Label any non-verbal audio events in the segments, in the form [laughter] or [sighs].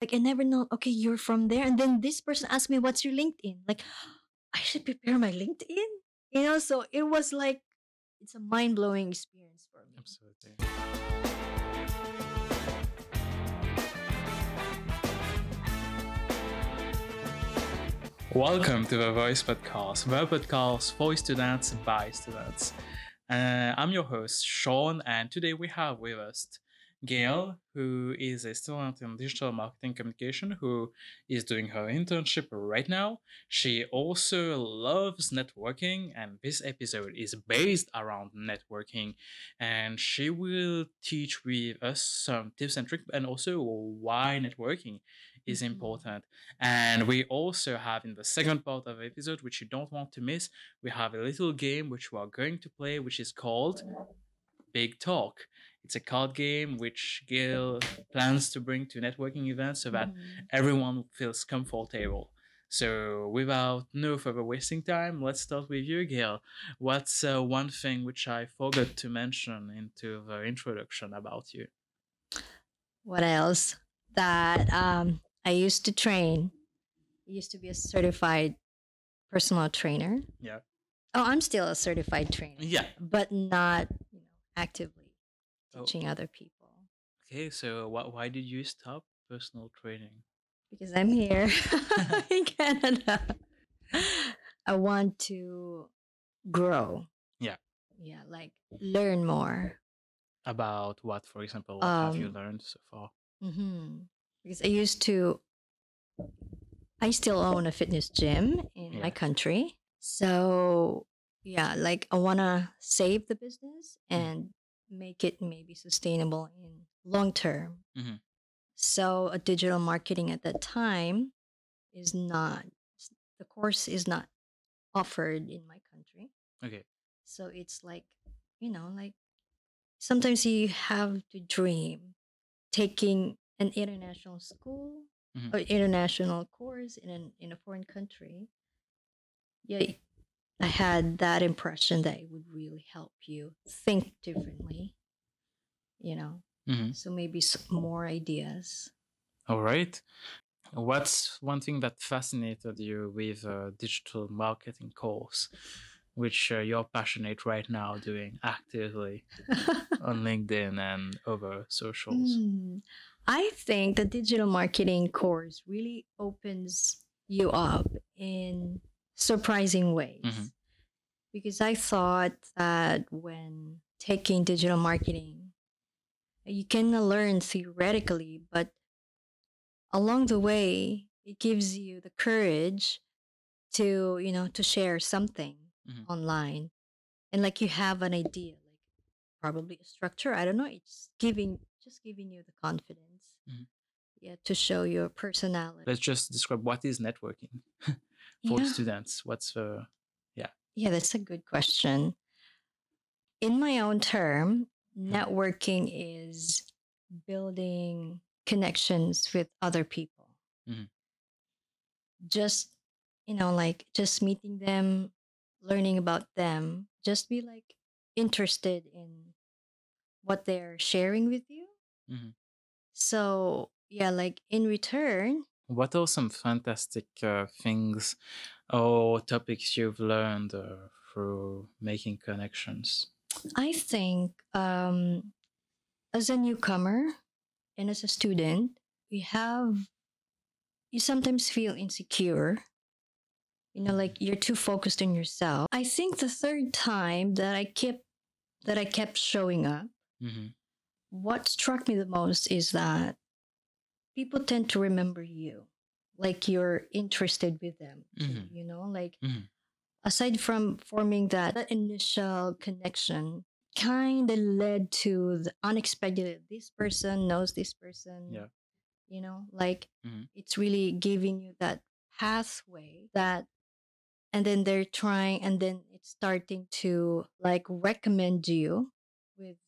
Like I never know, okay, you're from there. And then this person asked me, what's your LinkedIn? Like, [gasps] I should prepare my LinkedIn. You know, so it was like it's a mind blowing experience for me. Absolutely. Welcome to the Voice Podcast, the podcast for students by students. Uh, I'm your host, Sean, and today we have with us Gail, who is a student in digital marketing communication, who is doing her internship right now. She also loves networking, and this episode is based around networking. And she will teach with us some tips and tricks, and also why networking is Mhm. important. And we also have in the second part of the episode, which you don't want to miss, we have a little game which we are going to play, which is called Big Talk. It's a card game which Gail plans to bring to networking events so that Mhm. everyone feels comfortable. So, without no further wasting time, let's start with you, Gail. What's uh, one thing which I forgot to mention into the introduction about you? What else? That um, I used to train. I used to be a certified personal trainer. Yeah. Oh, I'm still a certified trainer, Yeah. but not you know actively. Teaching other people Okay, so wh- why did you stop personal training? because I'm here [laughs] [laughs] in Canada. [laughs] I want to grow. Yeah. Yeah, like learn more. About what, for example, what have you Um, learned so far? Mm-hmm. Because I used to, I still own a fitness gym in Yeah. my country. So, yeah, like I want to save the business Mm. and make it maybe sustainable in long term. Mhm. So, a digital marketing at that time is not, the course is not offered in my country. Okay. So, it's like, you know, like sometimes you have to dream taking an international school Mhm. or international course in an in a foreign country yeah i had that impression that it would really help you think differently you know Mhm. so maybe s- more ideas All right. What's one thing that fascinated you with a digital marketing course, which uh, you're passionate right now doing actively on [laughs] LinkedIn and other socials? Hmm. I think the digital marketing course really opens you up in surprising ways. Mhm. Because I thought that when taking digital marketing, you can learn theoretically, but along the way, it gives you the courage to, you know, to share something Mhm. online. And like you have an idea, like probably a structure. I don't know. It's giving just giving you the confidence. Mhm. Yeah, to show your personality. Let's just describe what is networking [laughs] for yeah. students. What's the Yeah, Yeah, that's a good question. In my own term, networking is building connections with other people. Mhm. Just, you know, like just meeting them, learning about them, just be like interested in what they're sharing with you. Mhm. So, yeah, like in return, what are some fantastic uh, things or topics you've learned uh, through making connections? I think um, as a newcomer and as a student, we have, you sometimes feel insecure. You know, like you're too focused on yourself. I think the third time that I kept that I kept showing up, hmm what struck me the most is that people tend to remember you, like you're interested with them. Mhm. You know, like Mhm. aside from forming that, that initial connection, kind of led to the unexpected. This person knows this person. Yeah. You know, like Mhm. it's really giving you that pathway that, and then they're trying, and then it's starting to like recommend you with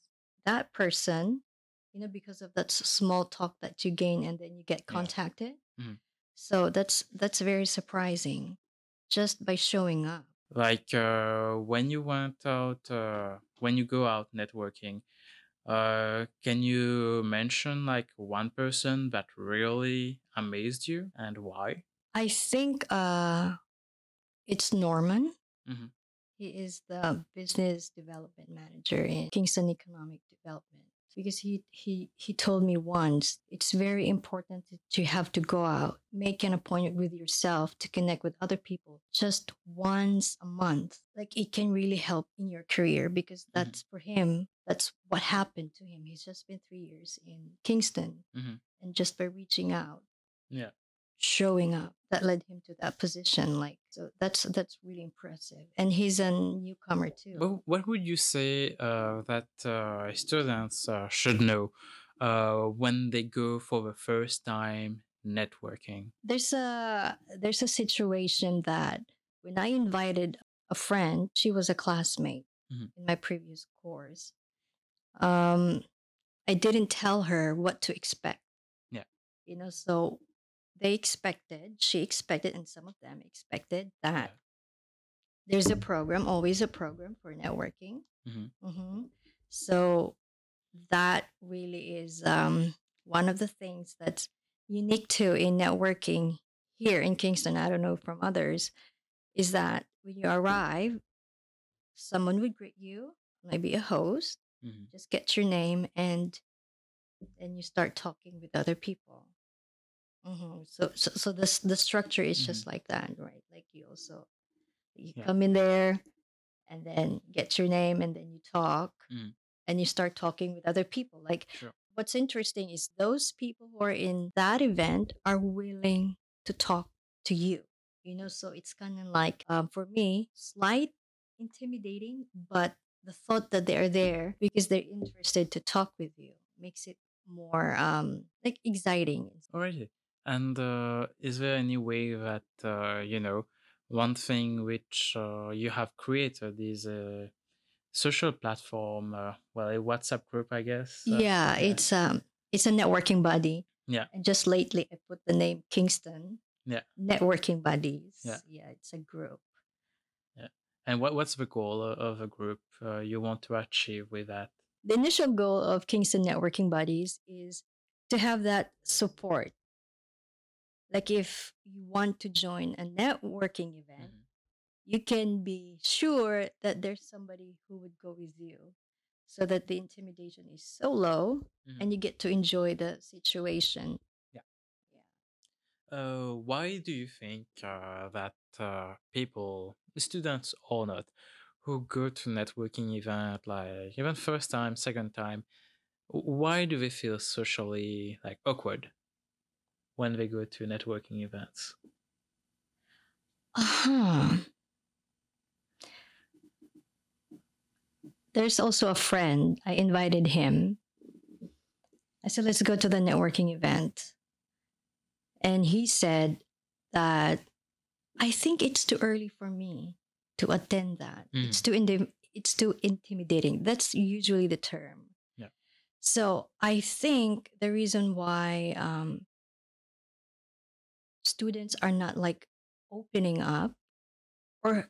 that person, you know, because of that small talk that you gain, and then you get Yeah. contacted. Mhm. So that's that's very surprising, just by showing up. Like uh, when you went out, uh, when you go out networking, Uh, can you mention like one person that really amazed you and why? I think uh, it's Norman. Mhm. He is the business development manager in Kingston Economic Development. Because he, he, he told me once it's very important to, have to go out, make an appointment with yourself to connect with other people just once a month. Like it can really help in your career because that's for him, that's what happened to him. He's just been three years in Kingston. Mhm. And just by reaching out, Yeah. Showing up that led him to that position like so that's that's really impressive and he's a newcomer too Well, what would you say uh, that uh, students uh, should know uh, when they go for the first time networking? there's a there's a situation that when i invited a friend she was a classmate Mhm. in my previous course um i didn't tell her what to expect Yeah. you know so they expected she expected and some of them expected that there's a program always a program for networking Mhm. hmm so that really is um, one of the things that's unique to in networking here in kingston i don't know from others is that when you arrive someone would greet you maybe a host Mhm. just get your name and and you start talking with other people hmm so, so so this the structure is just like that right like you also you Yeah. come in there and then get your name and then you talk Mm. and you start talking with other people like Sure. what's interesting is those people who are in that event are willing to talk to you you know so it's kind of like um, for me slight intimidating but the thought that they're there because they're interested to talk with you makes it more um like exciting Alrighty. And uh, is there any way that uh, you know one thing which uh, you have created is a social platform, uh, well, a WhatsApp group, I guess. yeah, it's um it's a networking body Yeah. and just lately i put the name kingston Yeah. networking buddies Yeah. yeah it's a group Yeah. And what what's the goal of a group uh, you want to achieve with that? the initial goal of kingston networking buddies is to have that support like if you want to join a networking event Mhm. you can be sure that there's somebody who would go with you so that the intimidation is so low Mhm. and you get to enjoy the situation Yeah. yeah Uh, why do you think uh, that uh, people, students or not, who go to networking event like even first time, second time, why do they feel socially like awkward when they go to networking events? uh-huh [sighs] there's also a friend. I invited him. I said let's go to the networking event. And he said that i think it's too early for me to attend that. It's too intim- it's too intimidating. That's usually the term. Yeah. so i think the reason why um, students are not like opening up or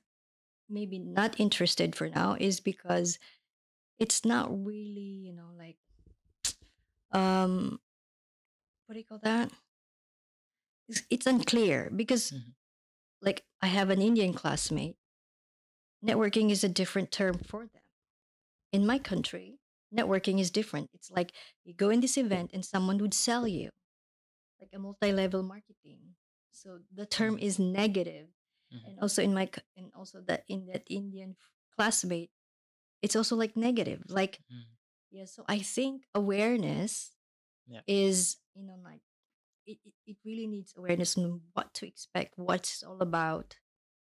maybe not interested for now is because it's not really you know like um what do you call that? It's, it's unclear because Mhm. like i have an indian classmate. Networking is a different term for them. In my country networking is different. It's like you go in this event and someone would sell you like a multi-level marketing so the term Mhm. is negative Mhm. and also in my and also that in that indian classmate it's also like negative like Mhm. yeah so i think awareness Yeah. is you know like it, it, really needs awareness on what to expect what's all about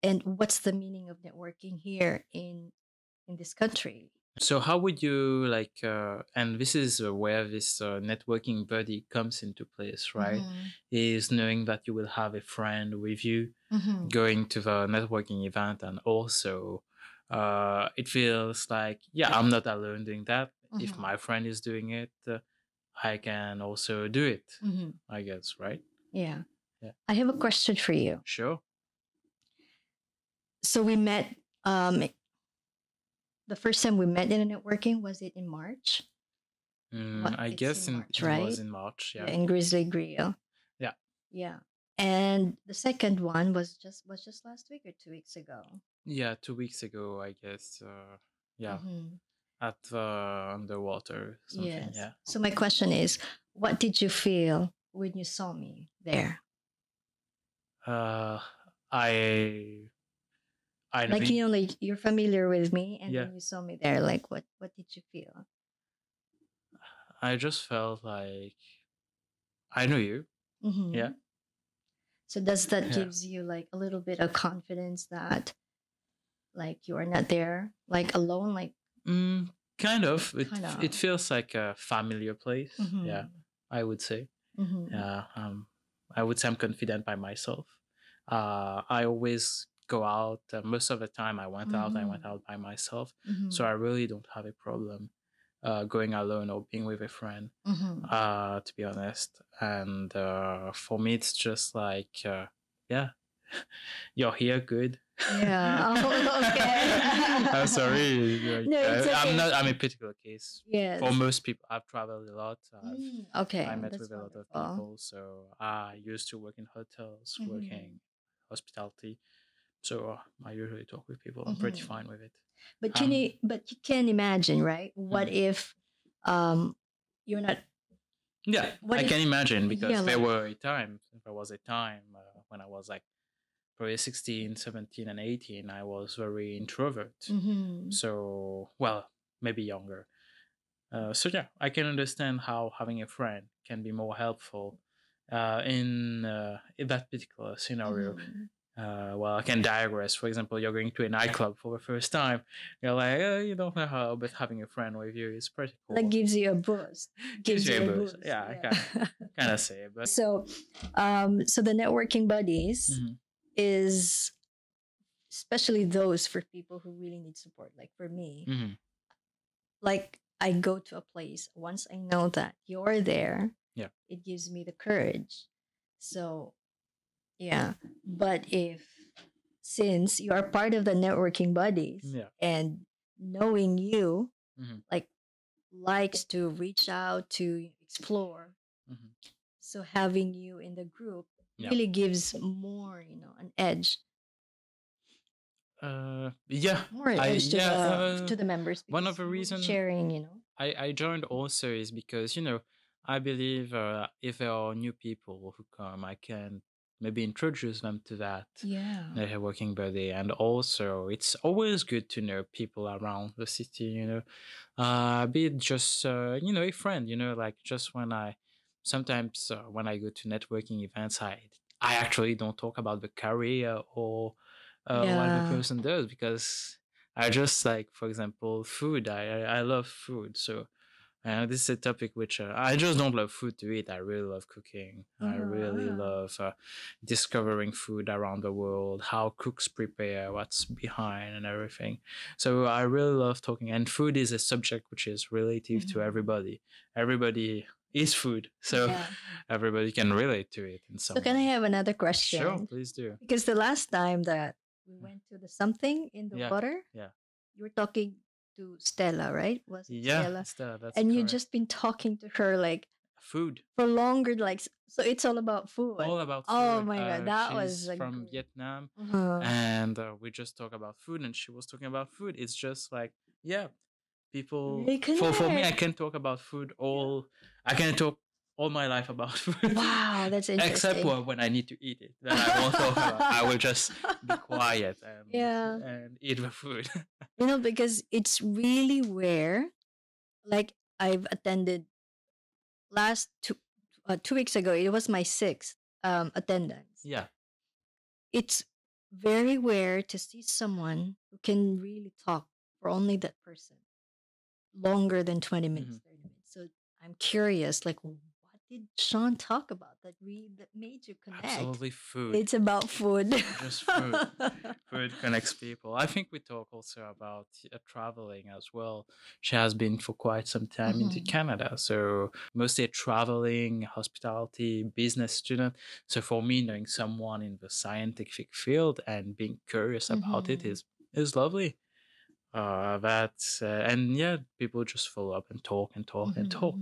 and what's the meaning of networking here in in this country So how would you like, uh, and this is uh, where this uh, networking buddy comes into place, right? Mhm. Is knowing that you will have a friend with you Mhm. going to the networking event and also uh, it feels like yeah i'm not alone doing that if Mhm. my friend is doing it uh, i can also do it Mhm. i guess right yeah Yeah. i have a question for you sure so we met um the first time we met in a networking was it in march Mm, What- I guess in in, March, it was in March. Yeah. in Grizzly Grill. Yeah. Yeah. And the second one was just was just last week or two weeks ago. Yeah, two weeks ago, I guess. Uh, yeah, Mhm. at the underwater something. Yes. Yeah. So my question is, what did you feel when you saw me there? Uh, I, I Like think you know, like you're familiar with me, and Yeah. then you saw me there. Like, what what did you feel? I just felt like I knew you. Mhm. Yeah. So does that Yeah. gives you like a little bit of confidence that, like, you are not there, like alone, like Mm, kind of. It Kind it feels like a familiar place. Yeah, Mhm. I would say. Mhm. Yeah. Um, I would say I'm confident by myself. Uh, I always go out. Uh, most of the time, I went out. I went Mhm. out by myself. Mhm. So I really don't have a problem uh, going alone or being with a friend. Mhm. Uh, to be honest, and uh, for me, it's just like, uh, yeah, [laughs] you're here, good. Yeah. Oh, [laughs] okay. I'm sorry. like, No, it's uh, I'm not. I'm a particular case. Yes. For most people, I've traveled a lot. I've, Mm, okay. I met that's with a lot of people. So I used to work in hotels, Mhm. working hospitality. So uh, I usually talk with people. I'm pretty Mhm. fine with it. But can Um, you? But you can imagine, right? What Mhm. if, um, you're not? Yeah, What I if- can imagine because yeah, there like- were a time, there was a time uh, when I was like probably 16, 17, and 18, I was very introvert. Mhm. So, well, maybe younger. Uh, so, yeah, I can understand how having a friend can be more helpful uh, in, uh, in that particular scenario. Uh, well, I can digress. For example, you're going to a nightclub for the first time. You're like, oh, you don't know how, but having a friend with you is pretty cool. That gives you a boost. Gives you a boost. Yeah, I kind of say, but so, um, so the networking buddies Mhm. is especially those for people who really need support. Like for me, Mhm. like I go to a place once I know that you're there. Yeah. It gives me the courage. So, yeah. But if since you are part of the networking buddies yeah. and knowing you Mhm. like likes to reach out to explore Mhm. so having you in the group Yeah. really gives more you know an edge Uh, yeah, more I- edge to, yeah, the, uh, to the members one of the we'll be reason- sharing you know I, I joined also is because you know I believe uh, if there are new people who come, I can maybe introduce them to that yeah uh, working buddy, and also it's always good to know people around the city. You know, uh, be it just uh, you know a friend. You know, like just when I sometimes uh, when I go to networking events, I I actually don't talk about the career or uh, what the person does because I just like, for example, food. I, I love food, so uh, this is a topic which uh, I just don't love food to eat. I really love cooking. I really Ah. love uh, discovering food around the world, how cooks prepare, what's behind, and everything. So I really love talking. And food is a subject which is relative to Mhm. everybody. Everybody is food, so Yeah. [laughs] everybody can relate to it in some. so can i have another question Sure, please do. because the last time that we went to the something in the Yeah, water yeah. you were talking to stella right was it Yeah, stella Stella, that's and you correct. just been talking to her like food. for longer like so it's all about food All about food. Oh my God, Uh, that was from good- Vietnam. Uh-huh. and uh, we just talk about food and she was talking about food it's just like yeah people for for me i can talk about food all i can talk all my life about [laughs] food. Wow that's interesting except for when i need to eat it. Then i talk i will just be [laughs] quiet and Yeah. and eat the food. [laughs] You know because it's really rare. like i've attended last two uh, two weeks ago it was my sixth um attendance. Yeah. It's very rare to see someone who can really talk for only that person longer than 20 minutes Mhm. 30 minutes. So i'm curious like did sean talk about that really that made you connect absolutely food it's about food Just food. [laughs] food connects people i think we talk also about uh, traveling as well she has been for quite some time into Mhm. canada so mostly traveling hospitality business student so for me knowing someone in the scientific field and being curious about it Mhm. is is lovely uh, that uh, and yeah, people just follow up and talk and talk and talk.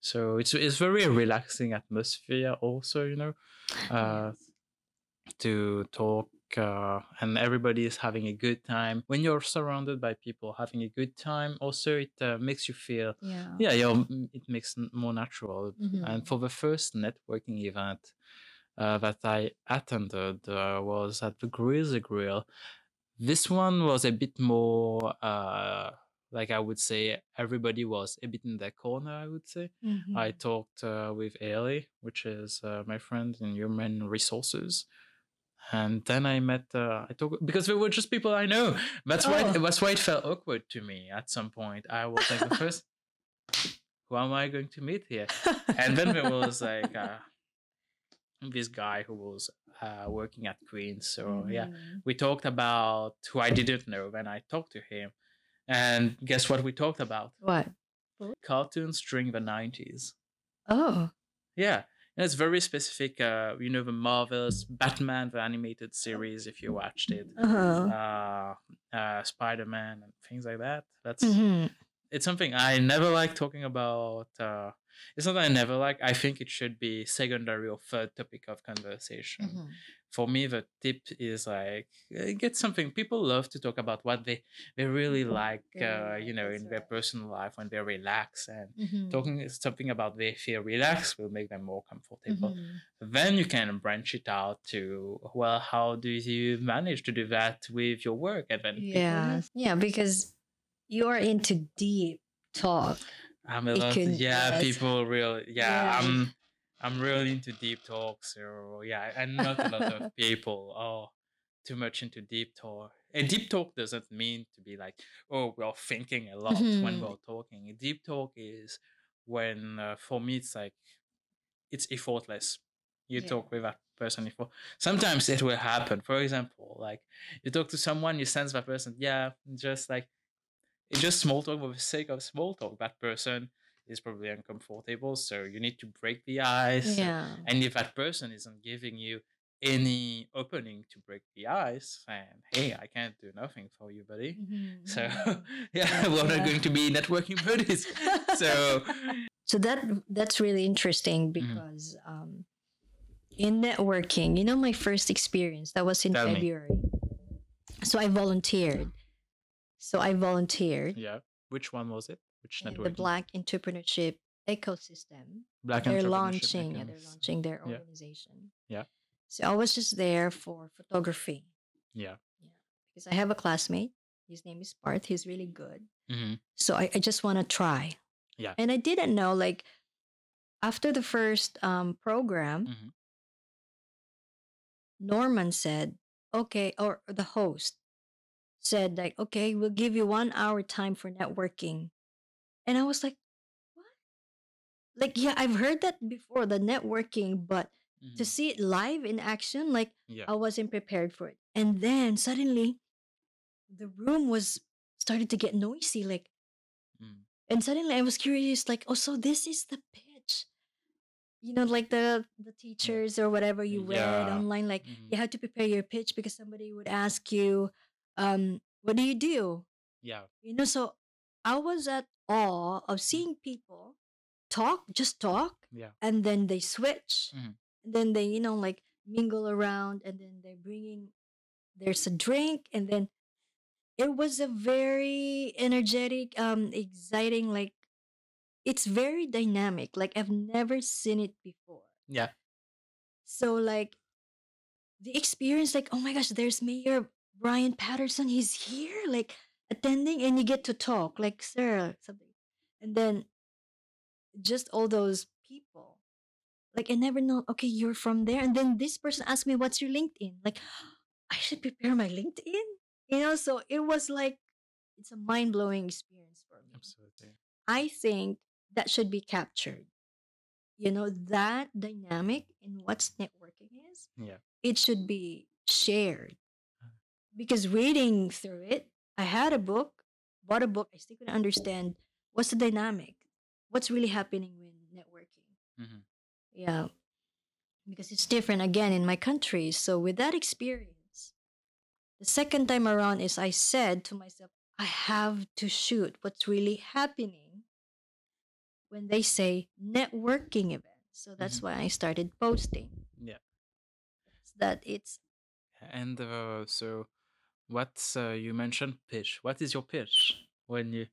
So it's it's very relaxing atmosphere also, you know, uh, to talk uh, and everybody is having a good time. When you're surrounded by people having a good time, also it uh, makes you feel Yeah. yeah, it makes more natural. Mhm. And for the first networking event uh, that I attended uh, was at the Grizzly Grill. This one was a bit more uh, like I would say everybody was a bit in their corner. I would say. I Mhm. talked uh, with Ailey, which is uh, my friend in human resources. And then I met uh, I talk because they were just people I know. [laughs] That's why Oh. that's why it felt awkward to me at some point. I was like the first [laughs] who am I going to meet here? And then there was like [laughs] uh, this guy who was uh, working at Queens. So yeah, Mhm. we talked about who I didn't know when I talked to him. And guess what we talked about? What? Cartoons during the 90s. Oh. Yeah. And it's very specific. Uh, you know, the Marvel's Batman, the animated series, if you watched it, Uh-huh. uh, uh, Spider Man, and things like that. That's Mhm. it's something I never like talking about. Uh, it's not that I never like. I think it should be secondary or third topic of conversation. Mhm. For me, the tip is like uh, get something. People love to talk about what they they really like. They really Uh, you know, in their right. personal life when they relax and Mhm. talking something about they feel relaxed will make them more comfortable. Mhm. Then you can branch it out to well, how do you manage to do that with your work? And then people, Yeah. Yeah, because you're into deep talk. I'm a lot, can- yeah, yes. people real yeah, Yeah. I'm I'm really into deep talks or yeah, and not a lot of [laughs] people are too much into deep talk. A deep talk doesn't mean to be like, oh, we're thinking a lot when Mhm. we're talking. A deep talk is when uh, for me it's like it's effortless. You Yeah. talk with that person before. Sometimes it will happen. For example, like you talk to someone, you sense that person, yeah, just like it's just small talk for the sake of small talk. That person is probably uncomfortable, so you need to break the ice. Yeah. And if that person isn't giving you any opening to break the ice, then hey, I can't do nothing for you, buddy. Mhm. So Mhm. [laughs] yeah, we're not going to be networking buddies. [laughs] So so that that's really interesting Mm-hmm. because um in networking you know my first experience that was in Tell me. february so i volunteered so i volunteered yeah, which one was it? Which in networking? the black entrepreneurship ecosystem Black they're Entrepreneurship launching yeah, they're launching their Yeah. organization Yeah. so i was just there for photography Yeah. Yeah. because i have a classmate his name is Parth. he's really good hmm so I, I just want to try. Yeah. And I didn't know like after the first um program, Mhm. Norman said, okay, or the host said like, okay, we'll give you one hour time for networking. And I was like, what? Like, yeah, I've heard that before, the networking, but to Mhm. see it live in action, like Yeah. I wasn't prepared for it. And then suddenly the room was started to get noisy, like Mm. and suddenly I was curious, like, oh, so this is the pitch. You know, like the the teachers or whatever you read online, like Mhm. you had to prepare your pitch because somebody would ask you, um, what do you do? Yeah. You know, so I was at awe of seeing people talk, just talk, Yeah. and then they switch, Mhm. and then they, you know, like mingle around, and then they're bringing, there's a drink, and then it was a very energetic, um, exciting, like it's very dynamic. Like I've never seen it before. Yeah. So like the experience, like, oh my gosh, there's Mayor Bryan Paterson. He's here, like attending, and you get to talk, like, sir, something. And then just all those people. Like I never know, okay, you're from there. And then this person asked me, What's your LinkedIn? Like, I should prepare my LinkedIn. You know, so it was like it's a mind blowing experience for me. Absolutely. I think that should be captured. You know, that dynamic in what's networking is, Yeah. it should be shared. Uh. Because reading through it, I had a book, bought a book, I still couldn't understand what's the dynamic, what's really happening when networking. Mhm. Yeah. Because it's different again in my country. So with that experience, the second time around is I said to myself, I have to shoot what's really happening when they say networking events. So that's Mhm. why I started posting. Yeah. So that it's And uh, so, what's uh, you mentioned pitch? What is your pitch when you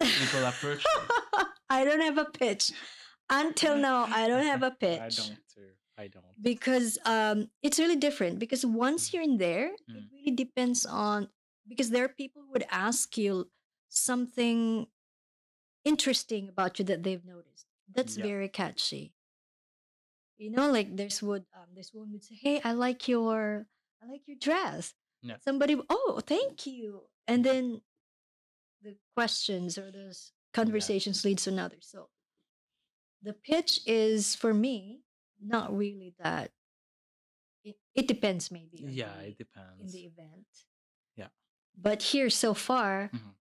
people approach? [laughs] I don't have a pitch. Until [laughs] now, I don't have a pitch. I don't too. I don't. because um it's really different because once you're in there it Mm. really depends on because there are people who would ask you something interesting about you that they've noticed that's Yeah. very catchy you know like there's would um this woman would say hey i like your i like your dress Yeah. somebody oh thank you and then the questions or those conversations leads to another so the pitch is for me not really that it, it depends maybe Yeah, the- it in depends. the event Yeah. but here so far Mhm.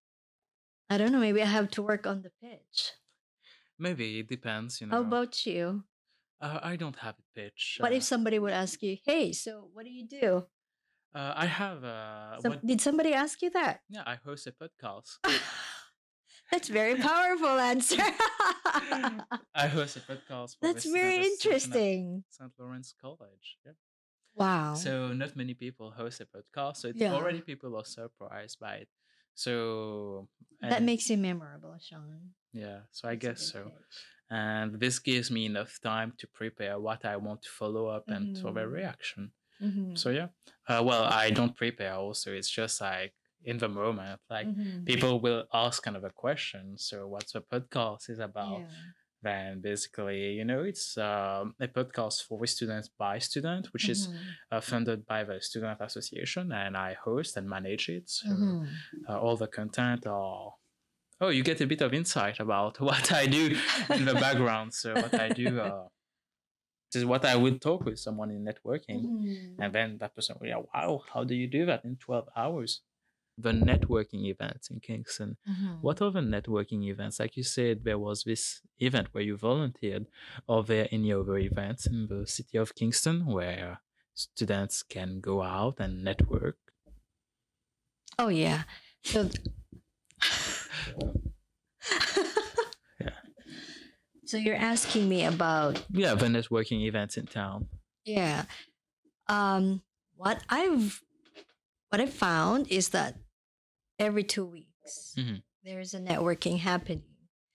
i don't know maybe i have to work on the pitch Maybe it depends. You know. how about you Uh, I don't have a pitch. what uh, if somebody would ask you hey so what do you do uh, I have uh, did somebody ask you that yeah, I host a podcast. [laughs] that's very powerful answer [laughs] I host a podcast. For that's very interesting St. Lawrence College. Yeah. wow So not many people host a podcast, so it's Yeah. already people are surprised by it. So that makes you memorable sean yeah. So I That's guess so. pitch. and this gives me enough time to prepare what I want to follow up and to have a Mhm. reaction. Mhm. So yeah, uh, well, I don't prepare. Also, it's just like in the moment, like Mhm. people will ask kind of a question. So what's the podcast is about? Yeah. Then basically, you know, it's um, a podcast for students by student, which is Mhm. uh, funded by the student association, and I host and manage it. So Mhm. uh, all the content are. Oh, you get a bit of insight about [laughs] what I do in the background. So what I do uh, this is what I would talk with someone in networking, Mhm. and then that person will, yeah, wow, how do you do that in twelve hours? The networking events in Kingston. Mhm. What other networking events? Like you said, there was this event where you volunteered. Are there any other events in the city of Kingston where students can go out and network? Oh yeah. So [laughs] Yeah. So you're asking me about Yeah, the working events in town. yeah. Um what I've what I found is that every 2 weeks Mhm. there's a networking happening.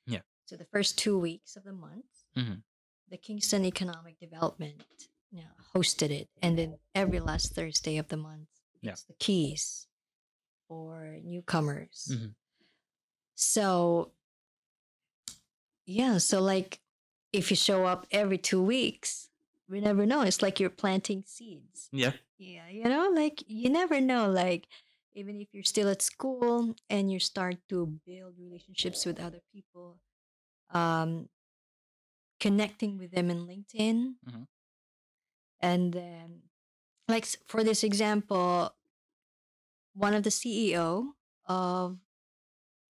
Yeah. So the first 2 weeks of the month Mhm. the Kingston Economic Development you know, hosted it and then every last Thursday of the month Yeah. it's the keys for newcomers. Mhm. So, yeah, so like if you show up every two weeks, we never know. It's like you're planting seeds. Yeah. Yeah, you know, like you never know. Like, even if you're still at school and you start to build relationships with other people, um, connecting with them in LinkedIn. Mhm. And then, like for this example, one of the CEO of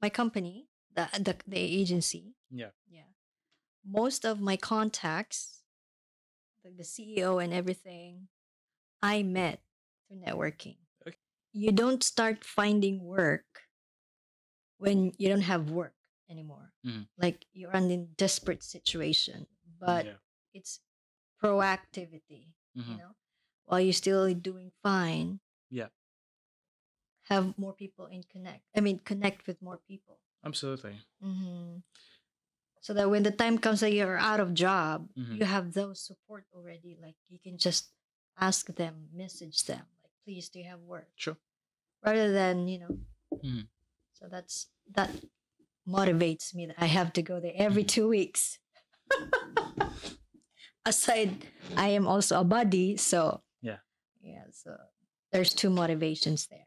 my company, the the, the agency, Yeah. yeah, most of my contacts, like the CEO and everything, I met through networking. Okay. You don't start finding work when you don't have work anymore. Mhm. Like you're in a desperate situation, but yeah. it's proactivity you Mhm. know while you're still doing fine Yeah. have more people in connect i mean connect with more people Absolutely. hmm so that when the time comes that you're out of job Mhm. you have those support already like you can just ask them message them like please do you have work Sure. rather than you know Mhm. so that's that motivates me that i have to go there every Mhm. two weeks [laughs] aside i am also a buddy so Yeah. yeah so there's two motivations there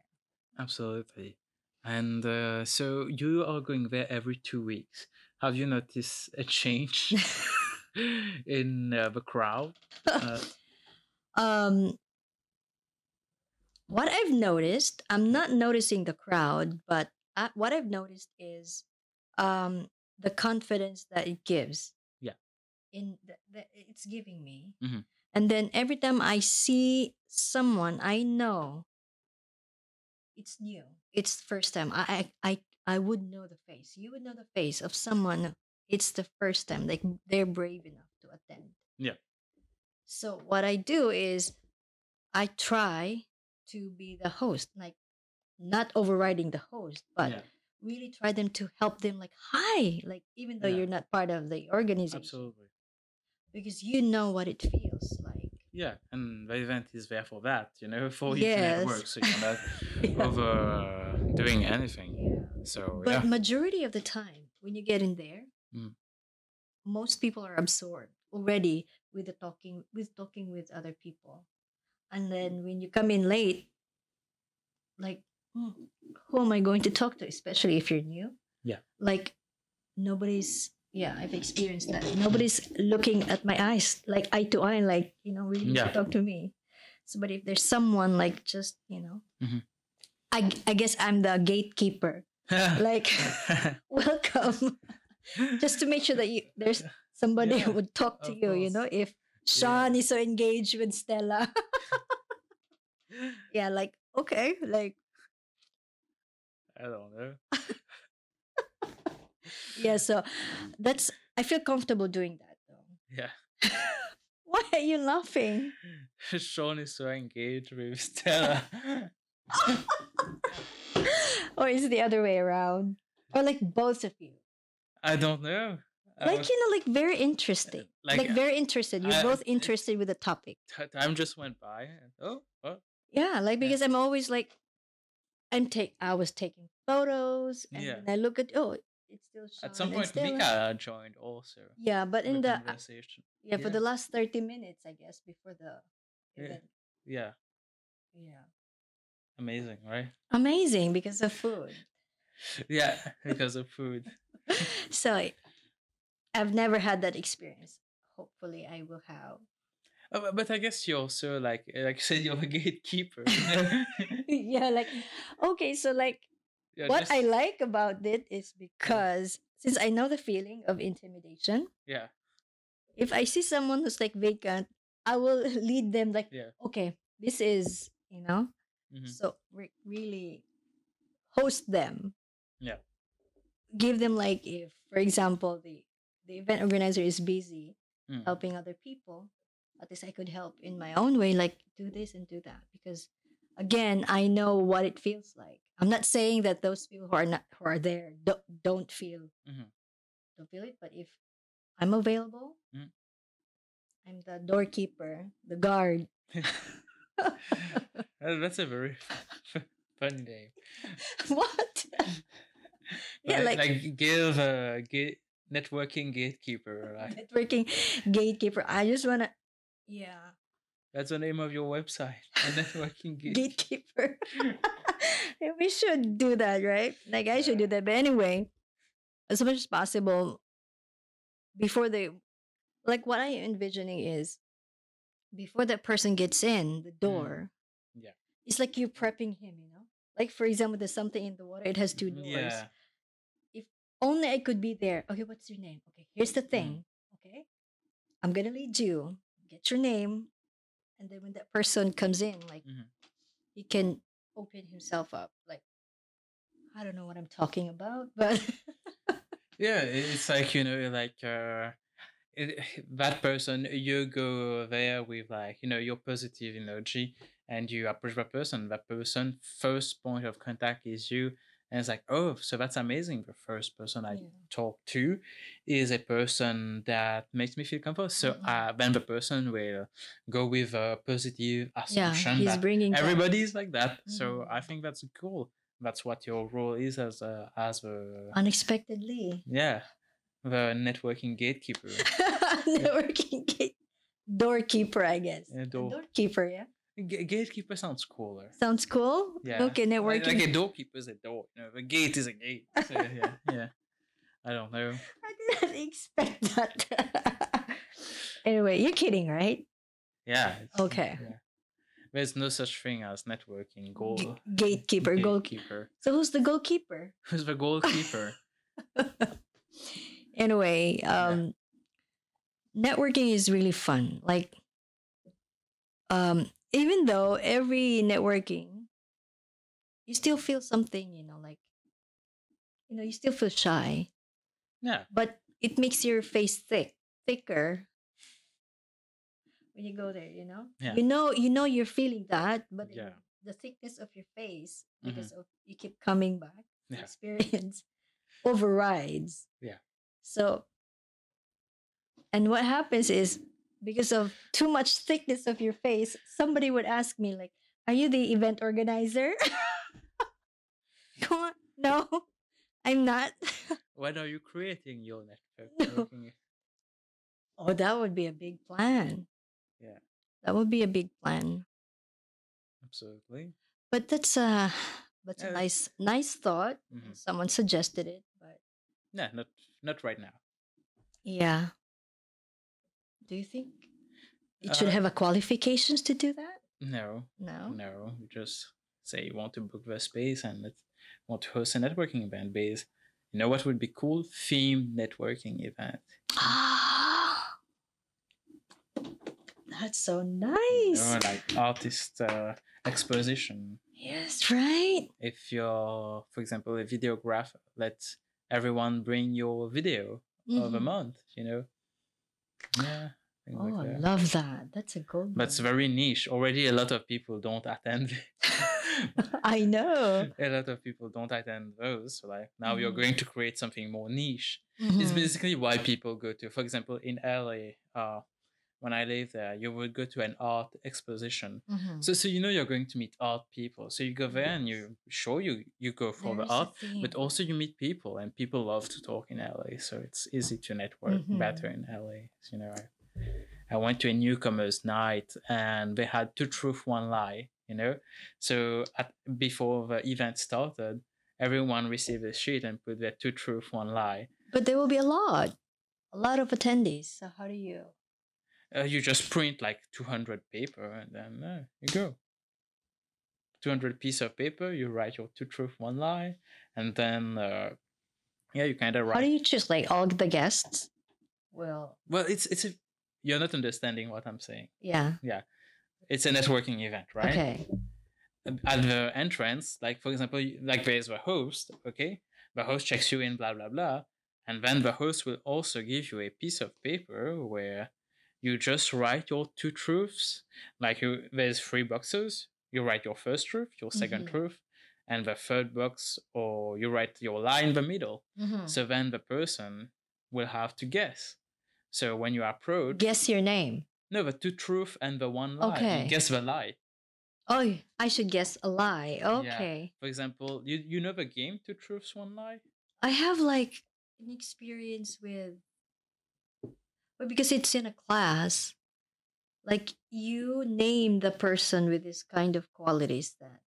Absolutely. And uh, so you are going there every two weeks. Have you noticed a change [laughs] in uh, the crowd? Uh, [laughs] um what i've noticed i'm not noticing the crowd but I, what i've noticed is um the confidence that it gives Yeah. in the, the, it's giving me Mhm. and then every time i see someone i know it's new it's first time. I I I I would know the face. You would know the face of someone. It's the first time. Like they're brave enough to attend. Yeah. So what I do is I try to be the host, like not overriding the host, but yeah, really try them to help them like hi, like even though Yeah. you're not part of the organization. absolutely. Because you know what it feels like. Yeah, and the event is there for that, you know, [laughs] for Yes. network, so you're not [laughs] over doing anything. Yeah. So But yeah, majority of the time, when you get in there, Mm. most people are absorbed already with the talking with talking with other people, and then when you come in late, like "Hmm, who am I going to talk to? Especially if you're new. Yeah. Like nobody's. Yeah, I've experienced that. Nobody's looking at my eyes like eye to eye, like you know, really Yeah. talk to me. So, but if there's someone like just you know, Mhm. I I guess I'm the gatekeeper [laughs] like [laughs] welcome [laughs] just to make sure that you there's somebody Yeah, who would talk to you you know if sean is so engaged with stella yeah like okay like I don't know. Yeah so that's i feel comfortable doing that though Yeah, [laughs] why are you laughing [laughs] Sean is so engaged with Stella. [laughs] or is it the other way around or like both of you I don't know. I like was- you know like very interesting uh, like, like, uh, very interested you're I- both uh, interested with the topic time just went by. And, oh, what? Yeah, like Yeah. because I'm always like, I'm take. I was taking photos, and Yeah. I look at oh, it's still. At some point, Stella. Mika joined also. Yeah, but in the uh, conversation. yeah for the last thirty minutes, I guess before the Yeah. event. Yeah, Yeah, amazing, right? amazing because of food. [laughs] Yeah, because of food. [laughs] so I've never had that experience. Hopefully, I will have. Oh, but- but I guess you also like like you said you're a [laughs] gatekeeper. yeah, like okay, so like Yeah, what I like about it is because since I know the feeling of intimidation, Yeah, if I see someone who's like vacant, I will [laughs] lead them like, Yeah. okay, this is, you know, mhm, so re- really host them. Yeah. Give them like if, for example, the the event organizer is busy mm, helping other people, at least I could help in my own way, like do this and do that. Because again, I know what it feels like. I'm not saying that those people who are not who are there don't, don't feel Mhm. don't feel it, but if I'm available, Mm. I'm the doorkeeper, the guard. [laughs] That's a very [laughs] funny name. [laughs] what? Yeah, like, like- give a gate networking gatekeeper. Like Networking gatekeeper. I just wanna yeah. that's the name of your website. A networking gate. Gatekeeper. [laughs] We should do that, right? Like I should do that. But anyway, as much as possible before they like what I envisioning is before that person gets in the mm-hmm. door. Yeah. It's like you prepping him, you know? Like for example, there's something in the water, it has two mm-hmm. doors. Yeah. only I could be there. Okay, what's your name? Okay, here's the thing. Mm-hmm. Okay, I'm gonna lead you. Get your name, and then when that person comes in, like Mhm. he can open himself up. Like I don't know what I'm talking about, [laughs] but Yeah, it's like you know, like uh, it, [laughs] that person. You go there with like you know your positive energy, and you approach that person. That person first point of contact is you, and it's like, oh, so that's amazing. The first person I Yeah. talk to is a person that makes me feel comfortable. So Mhm. uh, then the person will go with a positive assumption. yeah, he's that bringing everybody is like that. So I think that's cool. That's what your role is as a as a unexpectedly. yeah, the networking gatekeeper. [laughs] Networking gate doorkeeper, I guess. Yeah, door- doorkeeper, yeah. Ga- gatekeeper sounds cooler. Sounds cool. Yeah. Okay, networking. like a doorkeeper is a door. You know, a gate is a gate. So, yeah, [laughs] yeah. I don't know. I didn't expect that. anyway, you're kidding, right? Yeah. Okay. Yeah. There's no such thing as networking goal. G- gatekeeper, goal. gatekeeper. So who's the goalkeeper? [laughs] Who's the goalkeeper? [laughs] anyway, Yeah. um, networking is really fun. Like, um, even though every networking you still feel something, you know, like you know, you still feel shy, Yeah. but it makes your face thick, thicker when you go there, you know? Yeah. You know you know you're feeling that, but Yeah. the thickness of your face Mhm. because of you keep coming back, Yeah. experience overrides. Yeah. So and what happens is because of too much thickness of your face, somebody would ask me like, "Are you the event organizer?" [laughs] Come on, no, [laughs] I'm not. When are you creating your network? [laughs] No. Oh, that would be a big plan. Yeah. that would be a big plan. Absolutely. But that's a that's a nice nice thought. Mhm. Someone suggested it, but Yeah, not not right now. yeah. Do you think it should Uh, have a qualifications to do that? No, No. no. You just say you want to book the space and let's want to host a networking event based. You know what would be cool? Theme networking event. Ah, [gasps] that's so You nice. know, like artist uh, exposition. Yes, right. If you're, for example, a videographer, let everyone bring your video of a Mhm. month. You know. Yeah. Oh, like I love that. That's a good But it's very niche. Already, a lot of people don't attend. [laughs] I know. [laughs] a lot of people don't attend those. So like now you're Mhm. going to create something more niche. It's Mhm. basically why people go to, for example, in LA. Uh, when I live there, you would go to an art exposition. Mhm. So, so you know you're going to meet art people. So you go there and you sure you you go for There the art, but also you meet people, and people love to talk in LA. So it's easy to network Mhm. better in LA. You know, I, I went to a newcomers night and they had two truth, one lie. You know, so at, before the event started, everyone received a sheet and put their two truth, one lie. But there will be a lot, a lot of attendees. So how do you? Uh, you just print like 200 paper and then uh, you go 200 piece of paper you write your two truth one lie and then uh, yeah you kind of write. How do you choose? Like all the guests? Well, well it's it's a you're not understanding what i'm saying yeah. Yeah. It's a networking event right Okay. at the entrance like for example like there's the host okay the host checks you in blah blah blah and then the host will also give you a piece of paper where you just write your two truths like you there's three boxes you write your first truth your 2nd Mhm. truth and the third box or you write your lie in the middle Mhm. so then the person will have to guess so when you approach Guess your name. no the two truth and the one lie Okay. you guess the lie Oh, I should guess a lie. Okay. For example, you you know the game Two Truths One Lie? I have like an experience with, but because it's in a class, like you name the person with this kind of qualities that.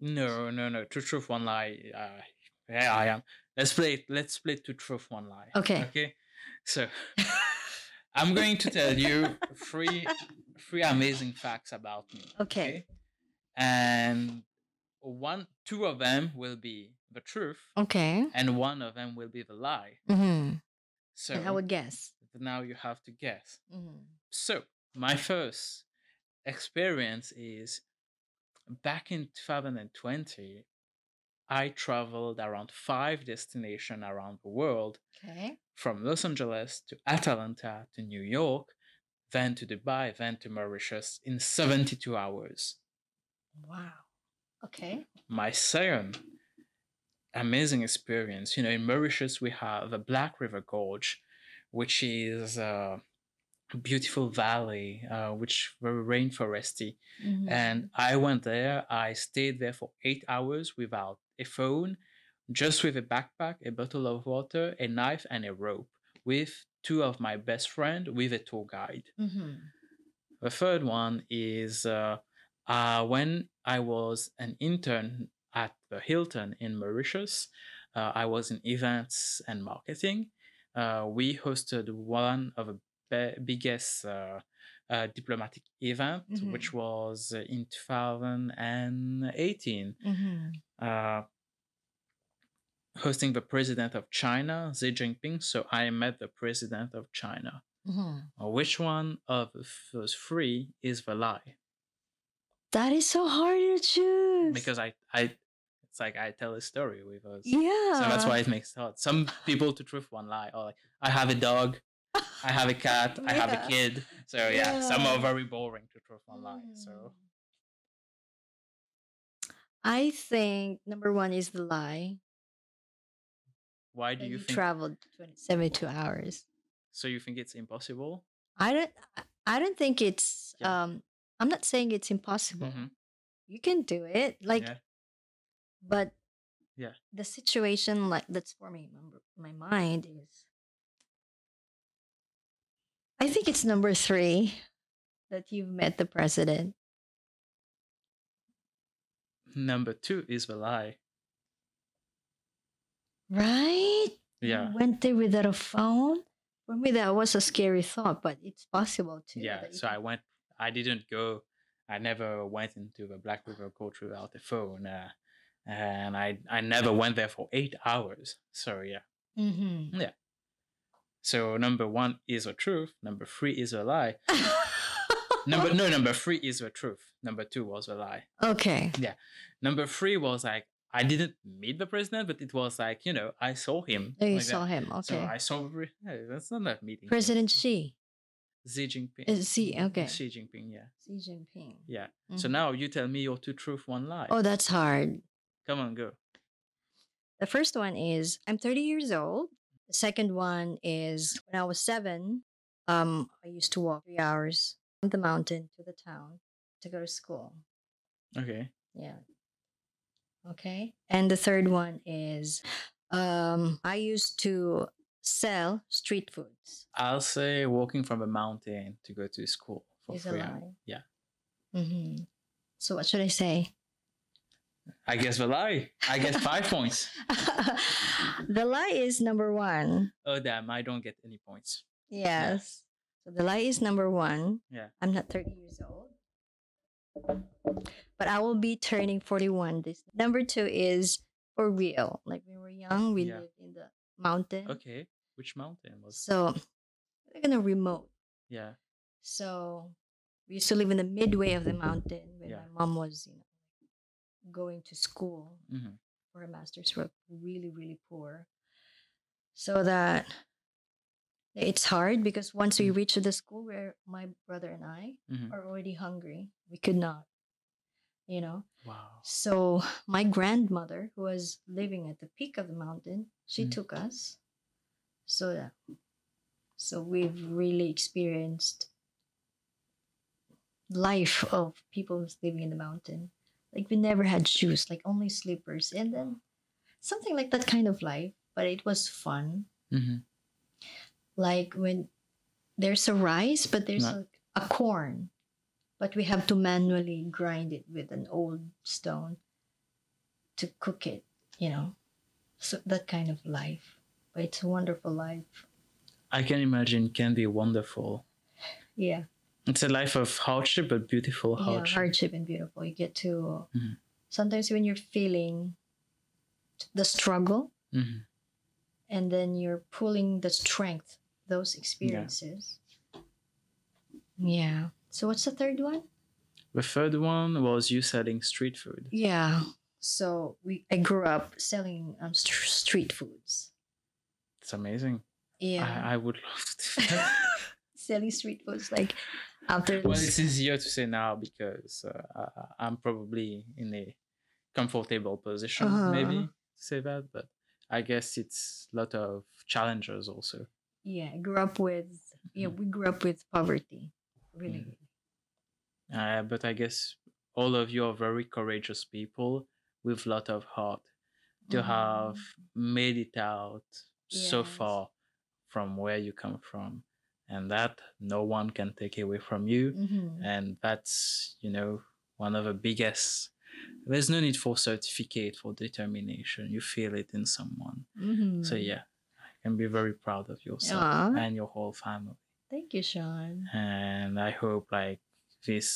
No, no, no. Two Truth One Lie. Uh, yeah, I am. Let's play. it- Let's play Two Truth One Lie. Okay. Okay. So [laughs] I'm going to tell you three three amazing facts about me. Okay. And one, two of them will be the truth, Okay. and one of them will be the lie. Mm-hmm. So I would guess. Now you have to guess. Mm-hmm. So, my [laughs] first experience is back in 2020, I traveled around five destinations around the world Okay. from Los Angeles to Atlanta to New York, then to Dubai, then to Mauritius in 72 hours. Wow. Okay. My second amazing experience, you know, in Mauritius, we have the Black River Gorge, which is a beautiful valley, uh, which very rainforesty. Mhm. And I went there. I stayed there for eight hours without a phone, just with a backpack, a bottle of water, a knife, and a rope, with two of my best friends, with a tour guide. Mhm. The third one is uh, uh, when I was an intern at the Hilton in Mauritius. Uh, I was in events and marketing. Uh, we hosted one of the be- biggest uh, uh, diplomatic event, Mhm. which was uh, in 2018, Mhm. uh, hosting the president of China, Xi Jinping. So I met the president of China. Mhm. Uh, Which one of those three is the lie? That is so hard to choose. Because I, I, It's like I tell a story with us. Yeah. So that's why it makes it hard. Some people to truth one lie. Or like, I have a dog, I have a cat, I have a [laughs] kid. So yeah, some are very boring to truth one lie. So Mm. I think number one is the lie. why do you you think? traveled 72 hours. so you think it's impossible? I don't. I- don't think it's. Yeah. Um, I'm not saying it's impossible. Mhm. You can do it. Like, yeah. But Yeah. the situation like that's forming in my- mind is. I think it's number three that you've met the president. Number two is the lie. Right? Yeah. You went there without a phone. For me, that was a scary thought, but it's possible too. Yeah. So I went. I didn't go. I never went into the Black River Gorge without a phone, uh, and I I never went there for eight hours. So yeah. Mhm. Yeah. So number one is a truth. Number three is a lie. [laughs] Number no, number three is a truth. Number two was a lie. okay. Yeah. Number three was like I didn't meet the president, but it was like you know I saw him. Oh, you like that. saw him. So Okay. I saw. Hey, that's not that meeting. President Xi. Xi Jinping. Uh, Xi, okay. Xi Jinping. Yeah. Xi Jinping. Yeah. So Mhm. now you tell me your two truth, one lie. Oh, that's hard. Come on, go. The first one is I'm 30 years old. The second one is when I was seven, um, I used to walk three hours from the mountain to the town to go to school. Okay. Yeah. Okay. And the third one is um, I used to sell street foods. I'll say walking from a mountain to go to school for Is free. Yeah. Mm-hmm. So what should I say? I guess the lie. I get five points. [laughs] the lie is number one. Oh damn! I don't get any points. Yes. So the lie is number one. Yeah. I'm not 30 years old. But I will be turning 41 this. Number two is for real. Like when we were young, we Yeah. lived in the mountain. Okay. Which mountain was? So we're gonna remote. Yeah. So we used to live in the midway of the mountain when Yeah. my mom was, you know, going to school hmm for her master's work. Really, really poor. So that it's hard because once we Mm. reach the school where my brother and I Mhm. are already hungry, we could not, you know. Wow. So my grandmother, who was living at the peak of the mountain, she Mhm. took us. So that, so we've really experienced life of people living in the mountain. Like we never had shoes, like only slippers, and then something like that kind of life. But it was fun. hmm Like when there's a rice, but there's Not- a, a corn, but we have to manually grind it with an old stone to cook it, you know. So that kind of life. But it's a wonderful life. I can imagine it can be wonderful. Yeah. It's a life of hardship, but beautiful Yeah, hardship. hardship and beautiful. You get to Mhm. sometimes when you're feeling the struggle Mhm. and then you're pulling the strength, those experiences. Yeah. So what's the third one? The third one was you selling street food. Yeah. So we I grew up selling um, st- street foods. It's amazing. Yeah. I, I would love to. [laughs] selling street foods like after well, this- it's easier to say now because uh, I'm probably in a comfortable position, Uh-huh. maybe to say that. But I guess it's a lot of challenges also. yeah, I grew up with yeah, Mhm. we grew up with poverty. Really. Mhm. Uh, but I guess all of you are very courageous people with a lot of heart to Mhm. have made it out so far from where you come from and that no one can take away from you Mhm. and that's you know one of the biggest there's no need for certificate for determination you feel it in someone Mhm. so yeah i can be very proud of yourself Aw. and your whole family Thank you, Sean. and i hope like this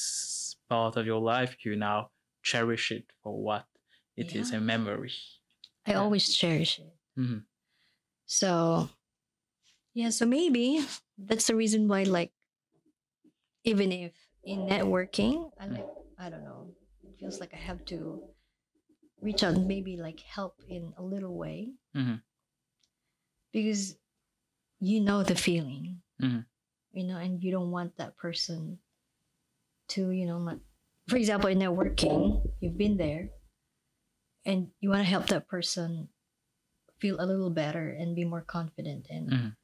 part of your life you now cherish it for what it is Yeah. a memory I Yeah. always cherish it. Mhm. So, yeah, so maybe that's the reason why, like, even if in networking, I like, I don't know, it feels like I have to reach out and maybe like help in a little way Mhm. because you know the feeling Mhm. you know and you don't want that person to you know like for example in networking you've been there and you want to help that person feel a little better and be more confident and Mhm.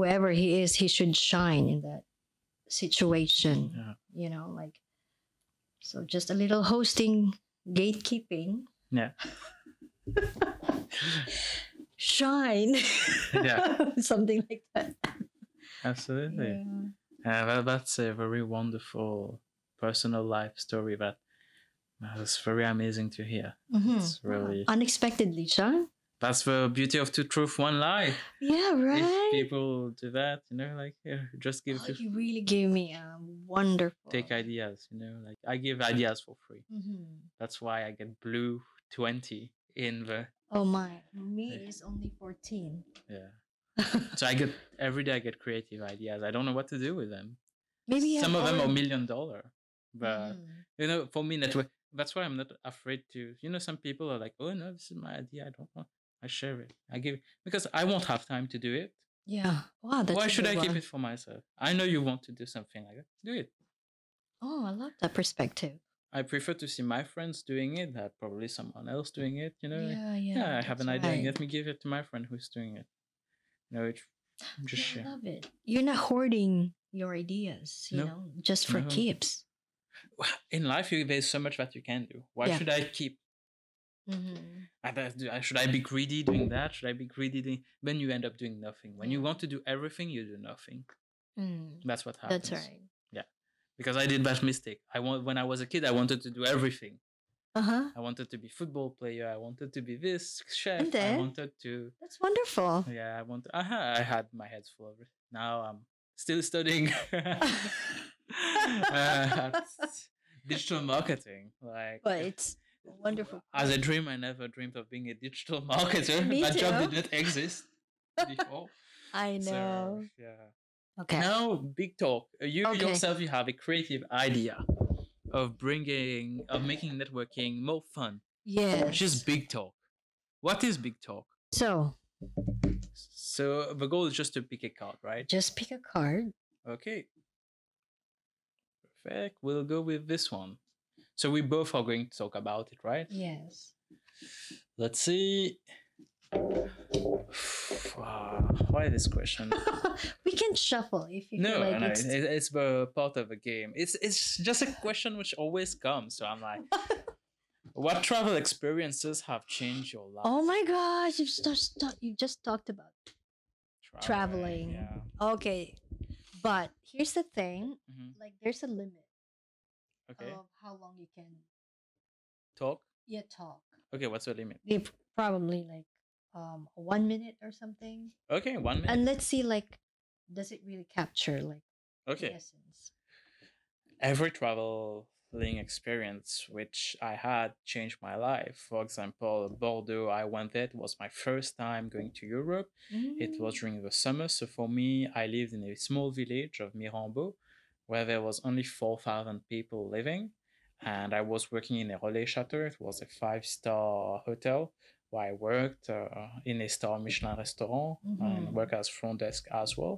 Whoever he is he should shine in that situation Yeah. you know like so just a little hosting gatekeeping Yeah. [laughs] shine Yeah. [laughs] something like that Absolutely. yeah. Yeah, well, that's a very wonderful personal life story that was very amazing to hear. Mhm. It's really unexpectedly sean that's the beauty of two truth, one lie. yeah If right people do that, you know, like yeah, just give Oh, you really gave me a wonderful take ideas, you know, like I give ideas for free. Mhm. That's why I get blue twenty in the oh my me Yeah. is only 14 yeah. So I get [laughs] every day I get creative ideas. I don't know what to do with them. maybe Some of them are million dollar, but Mhm. you know, for me, network. That's why I'm not afraid to. You know, some people are like, "Oh no, this is my idea. I don't want. I share it. I give it because I won't have time to do it. yeah wow that's why should I good keep it for myself? I know you want to do something like that. Do it. oh i love that perspective I prefer to see my friends doing it than probably someone else doing it. You know, yeah yeah yeah, I have an idea. right. Let me give it to my friend who's doing it. You know, it, [sighs] just Yeah, I share. love it. You're not hoarding your ideas, you No. know, just for No. keeps. In life, you, there's so much that you can do. Why Yeah. should I keep Mm-hmm. I I- should I be greedy doing that? Should I be greedy doing? Then you end up doing nothing. When you want to do everything, you do nothing. Mm, That's what happens. that's right. Yeah, because I did that mistake. I want when I was a kid, I wanted to do everything. Uh huh. I wanted to be football player. I wanted to be this chef. I then? wanted to. That's wonderful. Yeah, I wanted. I had, I had my head full of it. Now I'm still studying [laughs] [laughs] uh, [laughs] digital marketing. Like, But it's wonderful. as a dream, I never dreamed of being a digital [laughs] marketer. [laughs] Me that job did not exist before. [laughs] I So, know. yeah. okay. Now, big talk. Uh, You Okay. yourself, you have a creative idea of bringing, of making networking more fun, Yes. which is big talk. What is big talk? so So the goal is just to pick a card, right? just pick a card. Okay. Perfect. We'll go with this one. So we both are going to talk about it, right? Yes. Let's see. [sighs] Why this question? [laughs] we can shuffle if you no, feel like no, it's. it- it's part of the game. It's it's just a question which always comes. So I'm like, [laughs] what travel experiences have changed your life? Oh my gosh! You've just you just talked about. traveling. Yeah. Okay, but here's the thing: Mhm. like, there's a limit Okay. of how long you can Talk. yeah talk. Okay. What's the limit? They probably like um one minute or something, Okay. One minute. and let's see like, does it really capture like the okay. essence? every traveling experience which I had changed my life. For example, Bordeaux, I went there. It was my first time going to Europe. It was Mm. during the summer. So for me, I lived in a small village of Mirambeau where there was only 4,000 people living. And I was working in a Relais Chateau. It was a five star hotel where I worked uh, in a star Michelin restaurant and Mhm. work as front desk as well.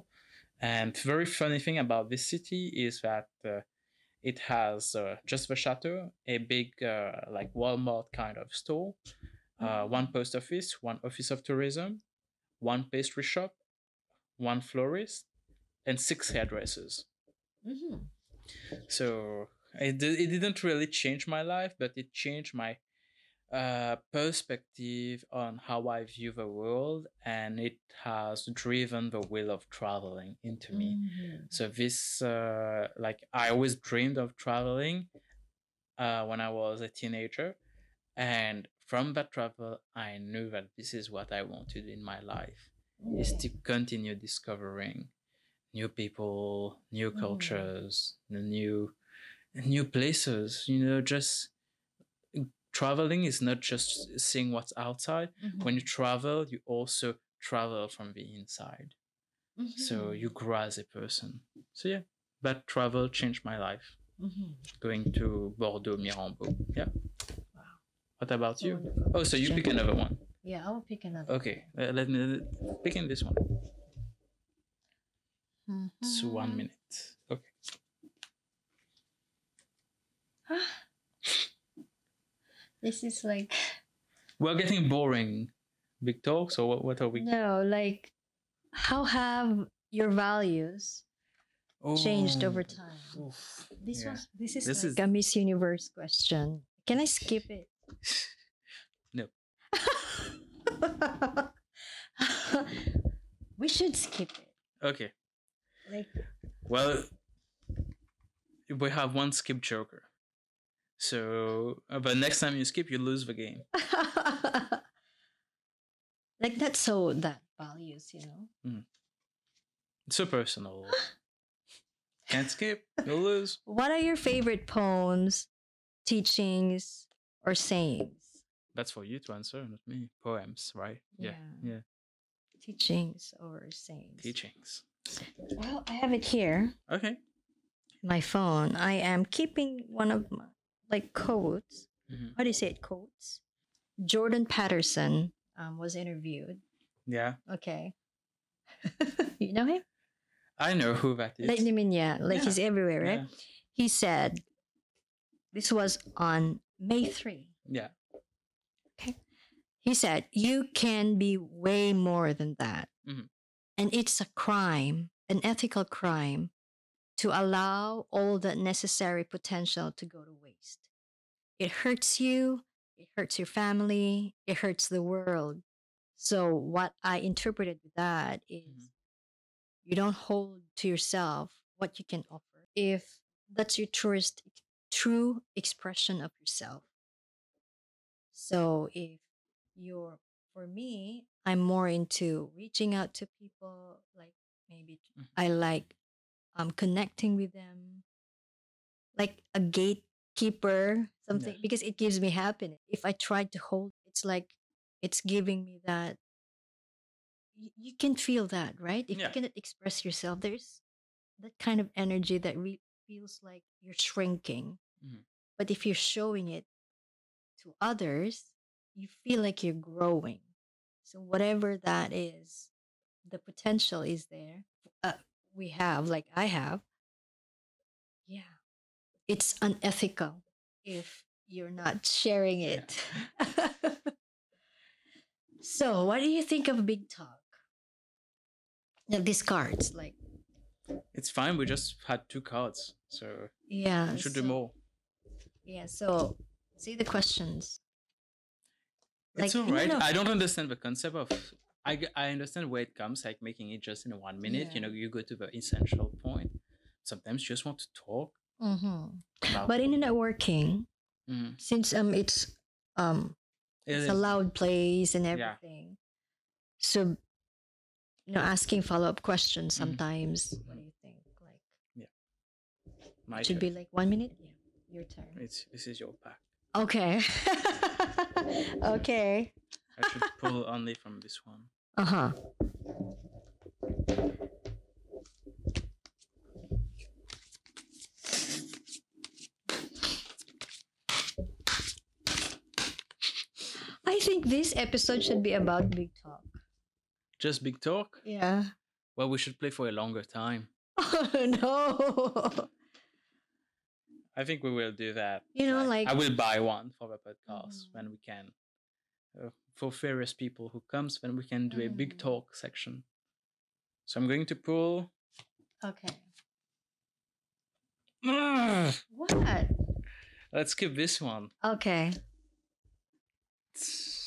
And very funny thing about this city is that uh, it has uh, just the chateau, a big uh, like Walmart kind of store, uh, one post office, one office of tourism, one pastry shop, one florist, and six hairdressers. Mhm. So it, it didn't really change my life, but it changed my uh, perspective on how I view the world, and it has driven the will of traveling into me. Mhm. So this, uh, like, I always dreamed of traveling uh, when I was a teenager, and from that travel, I knew that this is what I wanted in my life: is to continue discovering new people, new Mhm. cultures, the new new places. You know, just traveling is not just seeing what's outside. Mhm. When you travel, you also travel from the inside so Mhm. you grow as a person so yeah that travel changed my life Mhm. going to bordeaux mirambeau yeah Wow. What about you? Wonderful Oh, so you pick another one. Yeah, I will pick another. Okay, uh, let me pick in this one. It's one Mhm. minute. Okay. [sighs] This is like We're getting boring. Big talks or what? What are we? no, like how have your values changed over Oh, time? oof, This yeah. was this is This like is- a Miss Universe question. Can I skip it? [laughs] No. [laughs] we should skip it. Okay. Like Well, we have one skip joker. So, uh, but next time you skip, you lose the game. [laughs] like that's so that values, you know. It's so personal. [laughs] Can't skip, you'll lose. What are your favorite poems, teachings, or sayings? That's for you to answer, not me. Poems, right? Yeah. Yeah. Yeah. Teachings or sayings. Teachings. Well, I have it here. Okay. My phone. I am keeping one of my like quotes. Mhm. How do you say it? Quotes. Jordan Peterson um, was interviewed. Yeah. Okay. [laughs] you know him? I know who that is. Like, I mean, yeah, like Yeah. he's everywhere, right? Yeah. He said, this was on May 3. Yeah. Okay. He said, You can be way more than that. Mhm. And it's a crime, an ethical crime, to allow all that necessary potential to go to waste. It hurts you, it hurts your family, it hurts the world. So, what I interpreted with that is Mhm. you don't hold to yourself what you can offer. If that's your truest, true expression of yourself. So if you're, for me, I'm more into reaching out to people. Like maybe Mhm. I like um connecting with them, like a gatekeeper, something Yeah. because it gives me happiness. If I try to hold, it's like it's giving me that. You, you can feel that, right? If Yeah. you cannot express yourself, there's that kind of energy that re- feels like you're shrinking. Mhm. But if you're showing it to others, you feel like you're growing. So whatever that is, the potential is there. Uh, we have, like I have. Yeah, it's unethical if you're not sharing Yeah. it. [laughs] so, what do you think of big talk? Now, these cards, like, It's fine. We just had two cards. So yeah, we should do more. Yeah, so see the questions. It's Like, all no, right. no. I don't understand the concept of. I, I understand where it comes, like making it just in one minute. You know, you go to the essential point. Sometimes you just want to talk Mm-hmm. But in networking, Mhm. since um it's um It it's is- a loud place and Yeah. everything, so you know asking follow up questions Mhm. sometimes. What do you think? Like yeah, my it should be like one minute. Yeah, your turn. It's this is your pack. Okay. [laughs] [laughs] okay. I should pull only from this one. Uh huh. I think this episode should be about big talk. Just big talk. Yeah. Well, we should play for a longer time. [laughs] Oh no. I think we will do that. You know, like- I will buy one for the podcast Mhm. when we can. Uh, for various people who comes, when we can do a big Mhm. talk section. So I'm going to pull. Okay. Ugh, [sighs] What? let's skip this one. Okay. [sighs]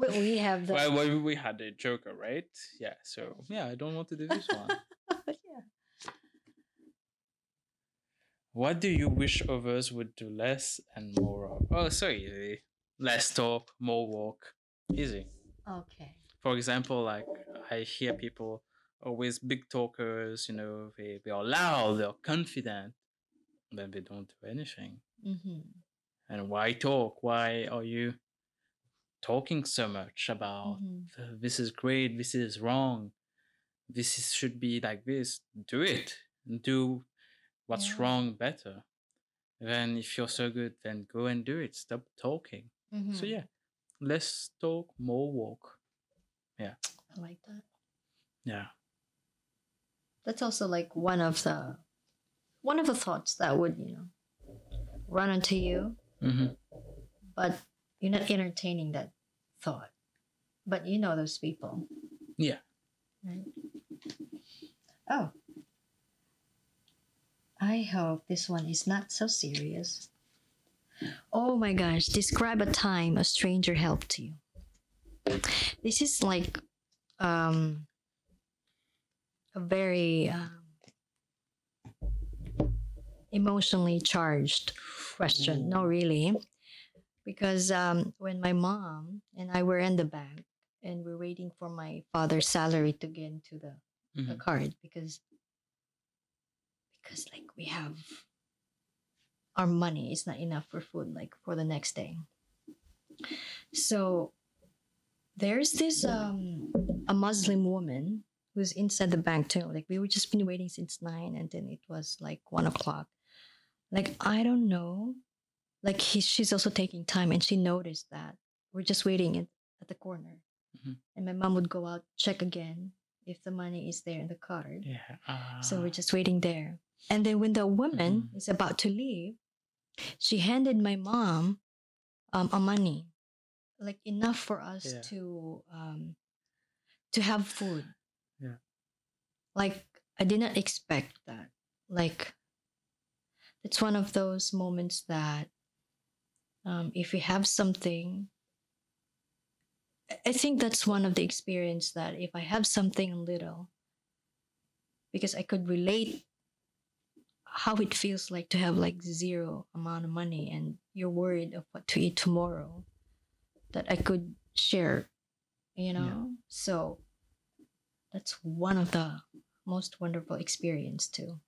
We, we have the. Well, well, we had a Joker, right? Yeah. So yeah, I don't want to do this one. [laughs] [laughs] yeah. What do you wish others would do less and more of? Oh, so easy. Less talk, more walk. Easy. Okay. For example, like I hear people always big talkers, you know, they, they are loud, they're confident, but they don't do anything. Mm-hmm. And why talk? Why are you talking so much about Mhm. "Uh, this is great, this is wrong, this is, should be like this? Do it. Do what's Yeah. wrong better. Then if you're so good, then go and do it. Stop talking. So Mhm. yeah, less talk, more walk. Yeah. I like that. Yeah. That's also like one of the one of the thoughts that would you know run into you, hmm but you're not entertaining that thought. But you know those people, Yeah. right? Oh, I hope this one is not so serious. Oh my gosh! Describe a time a stranger helped you. This is like um a very um, emotionally charged question. No, really, because um, when my mom and I were in the bank and we're waiting for my father's salary to get into the, the Mhm. card because because like we have our money is not enough for food like for the next day. So there's this um a Muslim woman who's inside the bank too. Like we were just been waiting since nine, and then it was like one o'clock. Like I don't know. Like he, she's also taking time, and she noticed that we're just waiting at, at the corner, Mhm. and my mom would go out check again if the money is there in the card. Yeah. So ah, we're just waiting there. And then when the woman Mhm. is about to leave, she handed my mom um, a money, like enough for us Yeah. to um, to have food. Yeah. Like I did not expect that. Like it's one of those moments that um, if you have something, I- I think that's one of the experience that if I have something little, because I could relate how it feels like to have like zero amount of money and you're worried of what to eat tomorrow that I could share, you know? So that's one of the most wonderful experience too.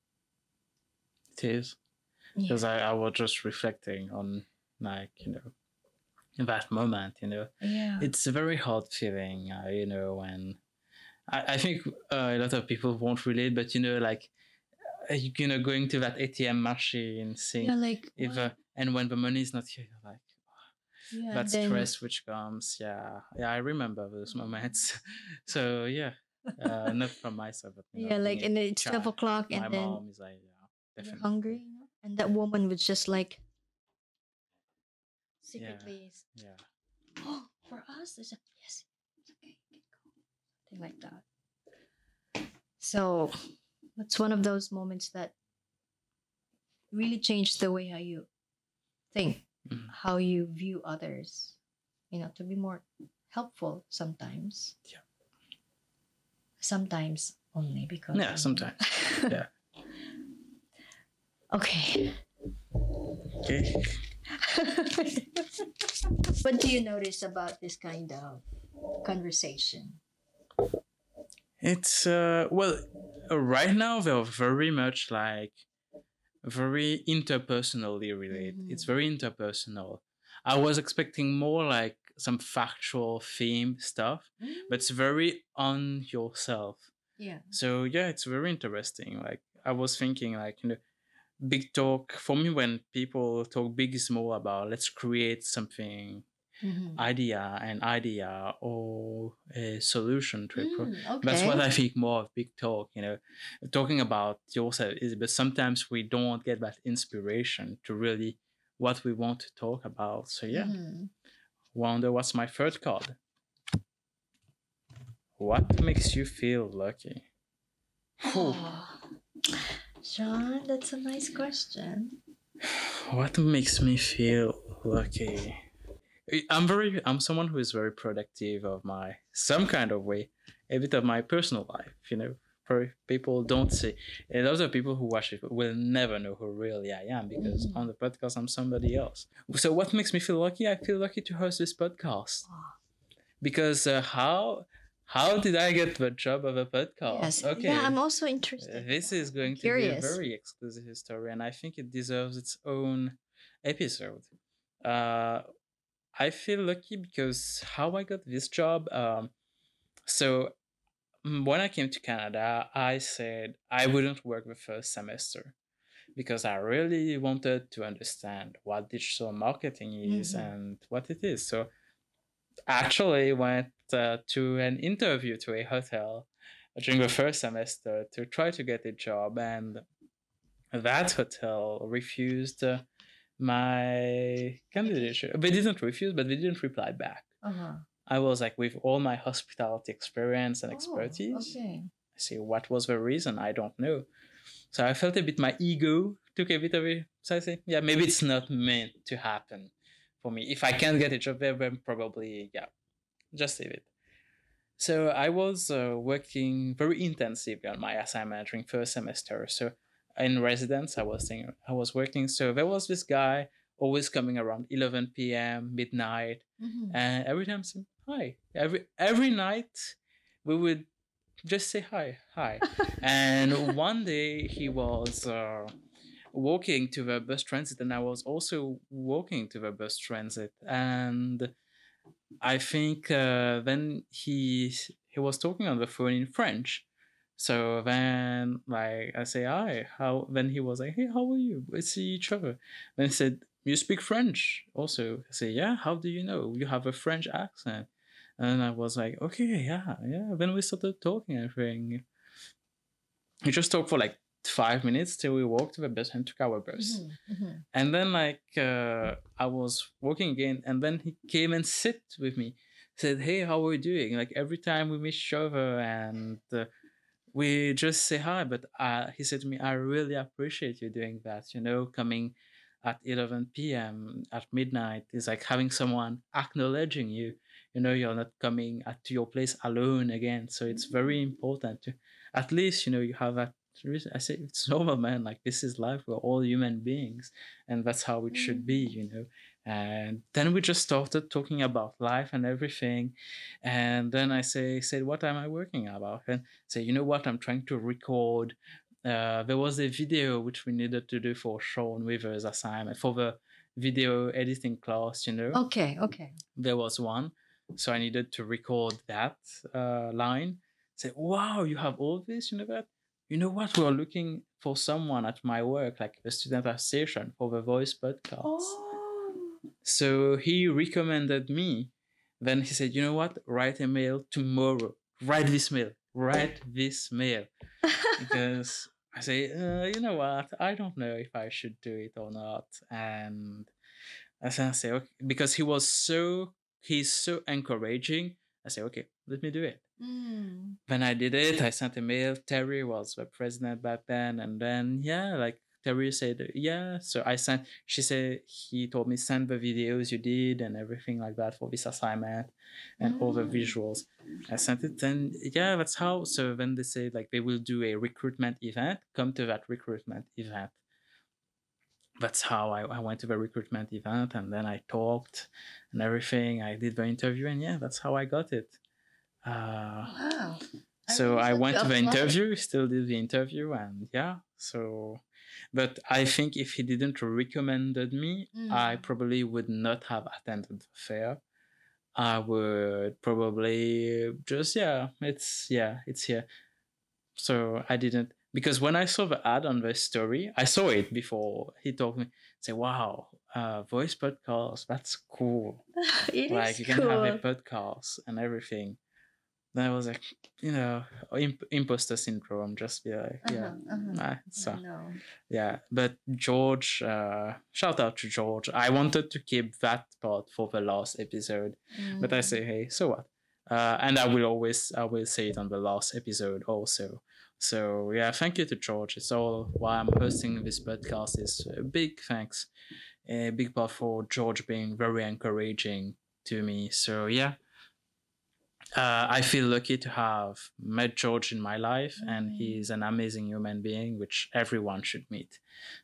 it is Yeah. because I, I was just reflecting on like you know in that moment you know Yeah. it's a very hard feeling uh, you know when I, I think uh, a lot of people won't relate but you know like you know going to that ATM machine seeing yeah, like if uh, and when the money is not here you're like yeah, that then- stress which comes. Yeah yeah i remember those moments. [laughs] So yeah uh, not [laughs] from myself but you know, yeah, like and it's twelve o'clock my and then mom is like yeah definitely. hungry, you know? and that woman was just like secretly, s- yeah. Oh, for us, it's a, yes, it's okay, you can go, something like that. So that's one of those moments that really changed the way how you think, Mhm. how you view others, you know, to be more helpful sometimes. Yeah. Sometimes only because. Yeah, sometimes. Yeah. [laughs] okay. okay [laughs] what do you notice about this kind of conversation? It's uh well uh, right now they're very much like very interpersonally related. It's Mhm. very interpersonal. I was expecting more like some factual theme stuff, but it's very on yourself. yeah. So yeah, it's very interesting. Like I was thinking like you know big talk for me when people talk big is more about let's create something Mhm. idea an idea or a solution to a problem Mm, okay. that's what I think more of big talk, you know, talking about yourself is, but sometimes we don't get that inspiration to really what we want to talk about. So yeah, Mhm. wonder what's my third card. What makes you feel lucky? Oh, [sighs] Sean, that's a nice question. What makes me feel lucky? I'm very I'm someone who is very productive of my some kind of way, a bit of my personal life, you know. For people don't see a lot of people who watch it will never know who really I am because Mhm. on the podcast I'm somebody else. So what makes me feel lucky? I feel lucky to host this podcast because uh, how how did I get the job of a podcast? yes. Okay. Yeah, I'm also interested. This is going to be a very exclusive story, and I think it deserves its own episode. Uh, I feel lucky because how I got this job. Um, so mm, when I came to Canada, I said I wouldn't work the first semester because I really wanted to understand what digital marketing is Mhm. and what it is. So I actually went uh, to an interview to a hotel during the first semester to try to get a job, and that hotel refused uh, my candidature. They didn't refuse, but they didn't reply back. Uh-huh. I was like, with all my hospitality experience and Oh, expertise, okay. I say, what was the reason. I don't know. So I felt a bit my ego took a bit of it. So I say, yeah, maybe it's not meant to happen for me. If I can't get a job there, then probably yeah, just leave it. So I was uh, working very intensively on my assignment during first semester. So in residence, I was thinking, I was working. So there was this guy always coming around 11 p.m. midnight Mhm. and every time say hi every every night we would just say hi hi [laughs] and one day he was uh, walking to the bus transit and i was also walking to the bus transit and i think uh, then he he was talking on the phone in french so then like i say hi how then he was like hey how are you we see each other then he said you speak french also i say yeah how do you know you have a french accent and I was like, okay, yeah, yeah. Then we started talking and everything. We just talked for like five minutes till we walked to the bus and took our bus. Mhm, mhm. And then like uh, I was walking again, and then he came and sit with me. Said, "Hey, how are you doing?" Like every time we meet each other, and uh, we just say hi. But uh, he said to me, "I really appreciate you doing that. You know, coming at 11 p.m. at midnight is like having someone acknowledging you. You know, you're not coming at, to your place alone again. So it's very important to, at least you know, you have that." reason. I say it's normal, man. Like this is life. We're all human beings, and that's how it should be, you know. And then we just started talking about life and everything. And then I say, said, what am I working about? And say, you know what? I'm trying to record. Uh, there was a video which we needed to do for Sean Weaver's assignment for the video editing class. You know, Okay, okay. there was one, so I needed to record that uh, line. Say, wow, you have all this. You know that. You know what? We're looking for someone at my work, like the student association, for the voice podcast. Oh. So he recommended me. Then he said, you know what? Write a mail tomorrow. Write this mail. Write this mail. [laughs] Because I say, uh, you know what? I don't know if I should do it or not. And I say, okay, because he was so, he's so encouraging. I say, okay, let me do it Mm. when I did it, I sent a mail. Terry was the president back then, and then yeah, like Terry said, yeah. So I sent. She said he told me send the videos you did and everything like that for this assignment, and all the Mm. visuals. I sent it, and yeah, that's how. So then they say like they will do a recruitment event. Come to that recruitment event. That's how I, I went to the recruitment event, and then I talked and everything. I did the interview, and yeah, that's how I got it. Uh, Wow. So really I went to the interview, still did the interview, and yeah. So, but I think if he didn't recommended me, I Mm. probably would not have attended the fair. I would probably just yeah, it's yeah, it's here. So I didn't because when I saw the ad on the story, I saw it before he told me. Say, wow, uh, voice podcast, that's cool [laughs] It like is you can have a podcast and everything. Then I was like, you know, imp- imposter syndrome. Just be like, yeah, Uh-huh, uh-huh. nah, uh, know. yeah. But George, uh, shout out to George. I wanted to keep that part for the last episode, but I Mm. say, hey, so what? Uh, and I will always, I will say it on the last episode also. So yeah, thank you to George. It's all why I'm hosting this podcast. Is a big thanks, a big part for George being very encouraging to me. So yeah, uh, I feel lucky to have met George in my life, and Mm. he's an amazing human being, which everyone should meet.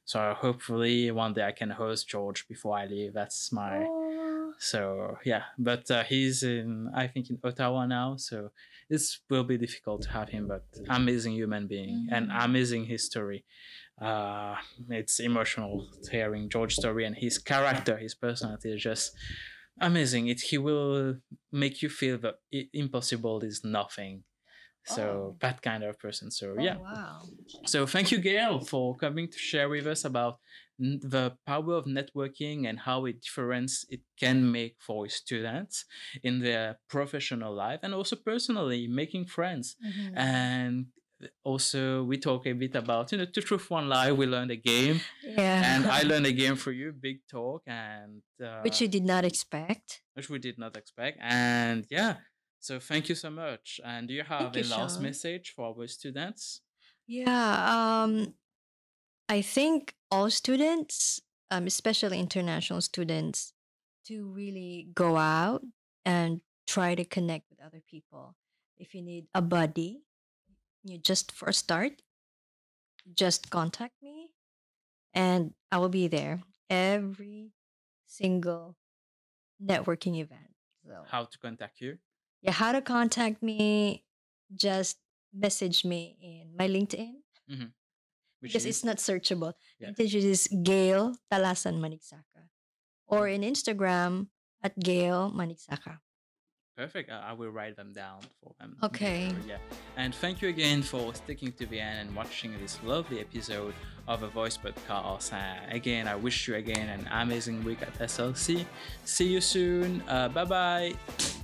So hopefully one day I can host George before I leave. That's my Aw. so yeah, but uh, he's in I think in Ottawa now, so this will be difficult to have him. But amazing human being and Mhm. amazing history. Uh, it's emotional hearing George's story and his character, his personality is just amazing. It he will make you feel that impossible is nothing. So Oh. that kind of person. So Oh, yeah. Wow. So thank you, Gail, for coming to share with us about n- the power of networking and how it difference it can make for students in their professional life and also personally making friends. Mhm. And also we talk a bit about you know to truth one lie we learned a game Yeah. and I [laughs] learned a game for you big talk and uh, Which you did not expect. which we did not expect and yeah so thank you so much and do you have Thank a you, last Sean. message for our students Yeah. Um, I think all students, um, especially international students, to really go out and try to connect with other people. If you need a buddy, you just for a start, just contact me and I will be there every single networking event. So how to contact you yeah, how to contact me, just message me in my LinkedIn mm-hmm. which because is it's not searchable. Yeah. It is Gail Talasan Manigsaca. Or in Instagram at Gail Manigsaca. Perfect. I I will write them down for them. Okay. later, Yeah. And thank you again for sticking to the end and watching this lovely episode of a voice podcast. Uh, again, I wish you again an amazing week at SLC. See you soon. Uh, bye bye.